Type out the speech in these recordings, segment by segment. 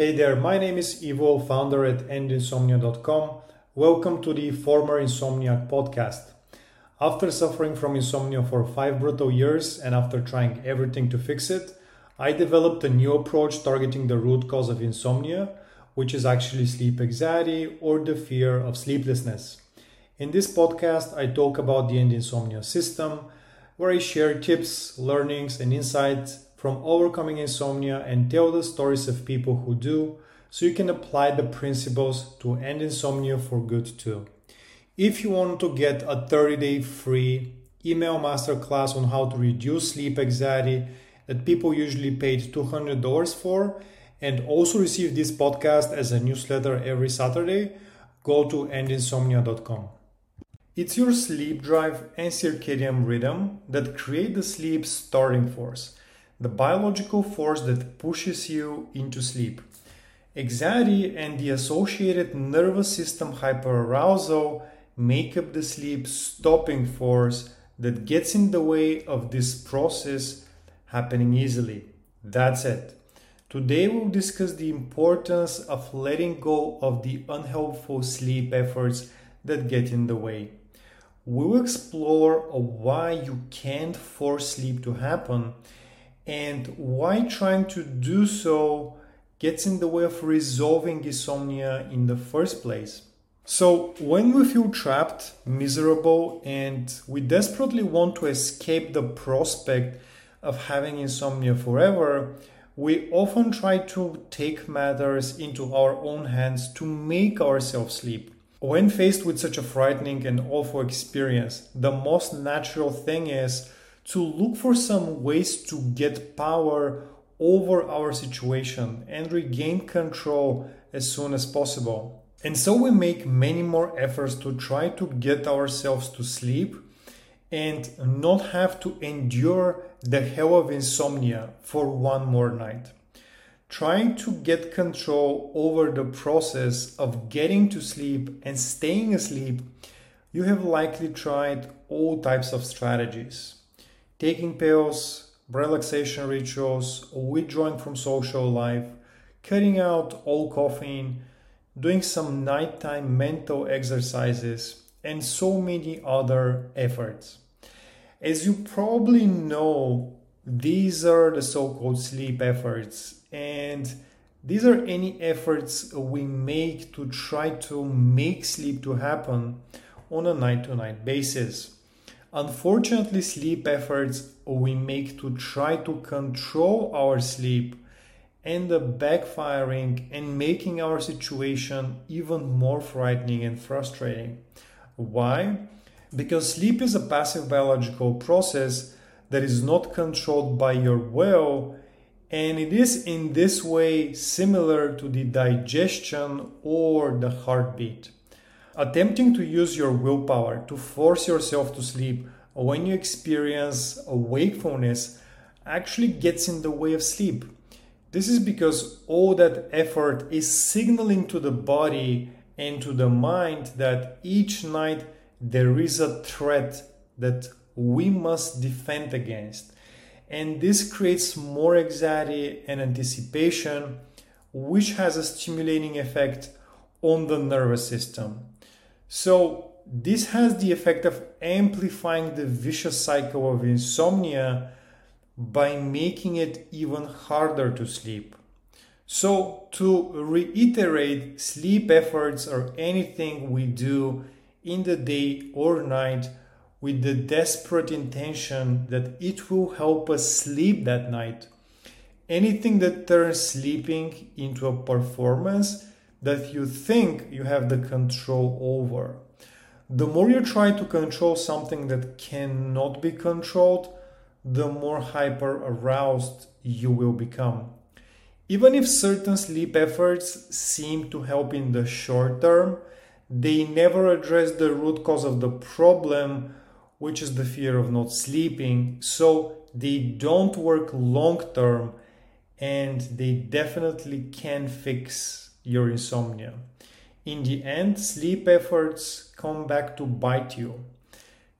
Hey there, my name is Ivo, founder at endinsomnia.com. Welcome to the Former Insomniac podcast. After suffering from insomnia for five brutal years and after trying everything to fix it, I developed a new approach targeting the root cause of insomnia, which is actually sleep anxiety or the fear of sleeplessness. In this podcast, I talk about the End Insomnia system, where I share tips, learnings, and insights from overcoming insomnia and tell the stories of people who do so you can apply the principles to end insomnia for good too. If you want to get a 30 day free email masterclass on how to reduce sleep anxiety that people usually paid $200 for, and also receive this podcast as a newsletter every Saturday, go to endinsomnia.com. It's your sleep drive and circadian rhythm that create the sleep starting force, the biological force that pushes you into sleep. Anxiety and the associated nervous system hyperarousal make up the sleep stopping force that gets in the way of this process happening easily. That's it. Today we'll discuss the importance of letting go of the unhelpful sleep efforts that get in the way. We will explore why you can't force sleep to happen and why trying to do so gets in the way of resolving insomnia in the first place. So, when we feel trapped, miserable, and we desperately want to escape the prospect of having insomnia forever, we often try to take matters into our own hands to make ourselves sleep. When faced with such a frightening and awful experience, the most natural thing is to look for some ways to get power over our situation and regain control as soon as possible. And so we make many more efforts to try to get ourselves to sleep and not have to endure the hell of insomnia for one more night. Trying to get control over the process of getting to sleep and staying asleep, you have likely tried all types of strategies. Taking pills, relaxation rituals, withdrawing from social life, cutting out all caffeine, doing some nighttime mental exercises, and so many other efforts. As you probably know, these are the so called sleep efforts, and these are any efforts we make to try to make sleep to happen on a night to night basis. Unfortunately, sleep efforts we make to try to control our sleep end up backfiring and making our situation even more frightening and frustrating. Why? Because sleep is a passive biological process that is not controlled by your will, and it is in this way similar to the digestion or the heartbeat. Attempting to use your willpower to force yourself to sleep when you experience wakefulness actually gets in the way of sleep. This is because all that effort is signaling to the body and to the mind that each night there is a threat that we must defend against. And this creates more anxiety and anticipation, which has a stimulating effect on the nervous system. So, this has the effect of amplifying the vicious cycle of insomnia by making it even harder to sleep. So, to reiterate, sleep efforts are anything we do in the day or night with the desperate intention that it will help us sleep that night. Anything that turns sleeping into a performance that you think you have the control over. The more you try to control something that cannot be controlled, the more hyper aroused you will become. Even if certain sleep efforts seem to help in the short term, they never address the root cause of the problem, which is the fear of not sleeping. So they don't work long term and they definitely can fix your insomnia. In the end, sleep efforts come back to bite you.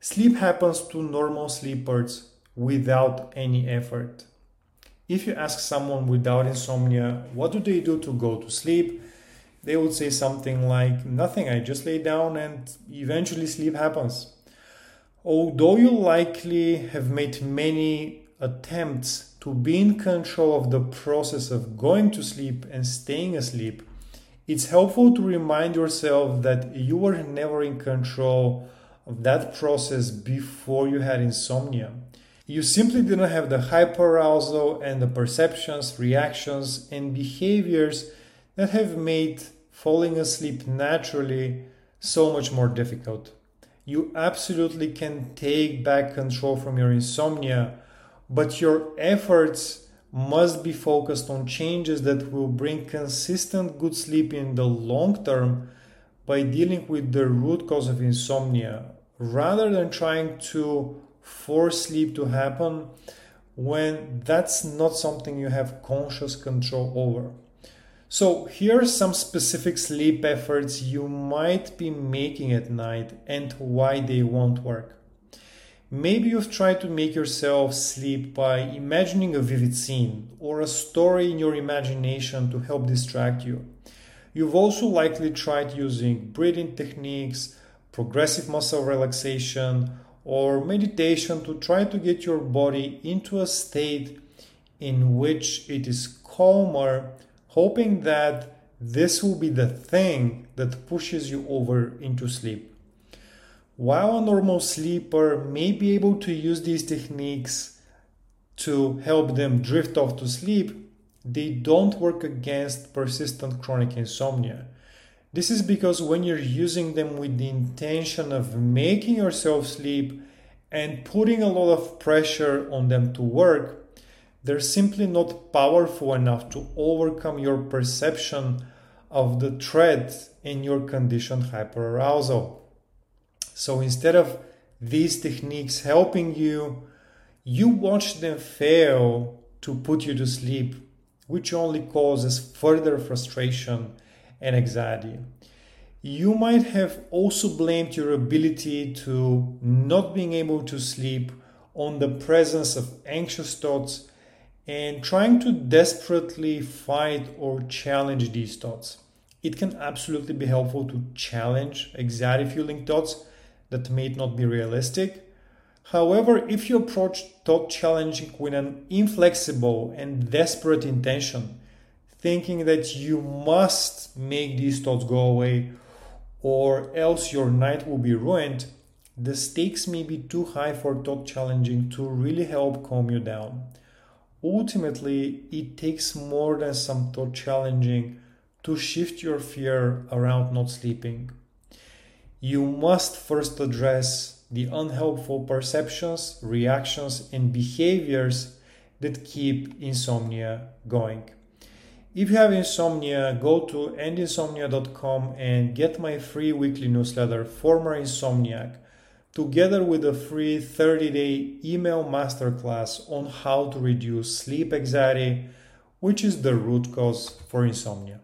Sleep happens to normal sleepers without any effort. If you ask someone without insomnia, what do they do to go to sleep? They would say something like, Nothing, I just lay down and eventually sleep happens. Although you likely have made many attempts to be in control of the process of going to sleep and staying asleep, it's helpful to remind yourself that you were never in control of that process before you had insomnia. You simply didn't have the hyperarousal and the perceptions, reactions, and behaviors that have made falling asleep naturally so much more difficult. You absolutely can take back control from your insomnia, but your efforts must be focused on changes that will bring consistent good sleep in the long term by dealing with the root cause of insomnia rather than trying to force sleep to happen when that's not something you have conscious control over. So, here are some specific sleep efforts you might be making at night and why they won't work. Maybe you've tried to make yourself sleep by imagining a vivid scene or a story in your imagination to help distract you. You've also likely tried using breathing techniques, progressive muscle relaxation, or meditation to try to get your body into a state in which it is calmer, hoping that this will be the thing that pushes you over into sleep. While a normal sleeper may be able to use these techniques to help them drift off to sleep, they don't work against persistent chronic insomnia. This is because when you're using them with the intention of making yourself sleep and putting a lot of pressure on them to work, they're simply not powerful enough to overcome your perception of the threat in your conditioned hyperarousal. So instead of these techniques helping you, you watch them fail to put you to sleep, which only causes further frustration and anxiety. You might have also blamed your ability to not being able to sleep on the presence of anxious thoughts and trying to desperately fight or challenge these thoughts. It can absolutely be helpful to challenge anxiety fueling thoughts that may not be realistic. However, if you approach thought challenging with an inflexible and desperate intention, thinking that you must make these thoughts go away or else your night will be ruined, the stakes may be too high for thought challenging to really help calm you down. Ultimately, it takes more than some thought challenging to shift your fear around not sleeping you must first address the unhelpful perceptions, reactions, and behaviors that keep insomnia going. If you have insomnia, go to endinsomnia.com and get my free weekly newsletter, Former Insomniac, together with a free 30 day email masterclass on how to reduce sleep anxiety, which is the root cause for insomnia.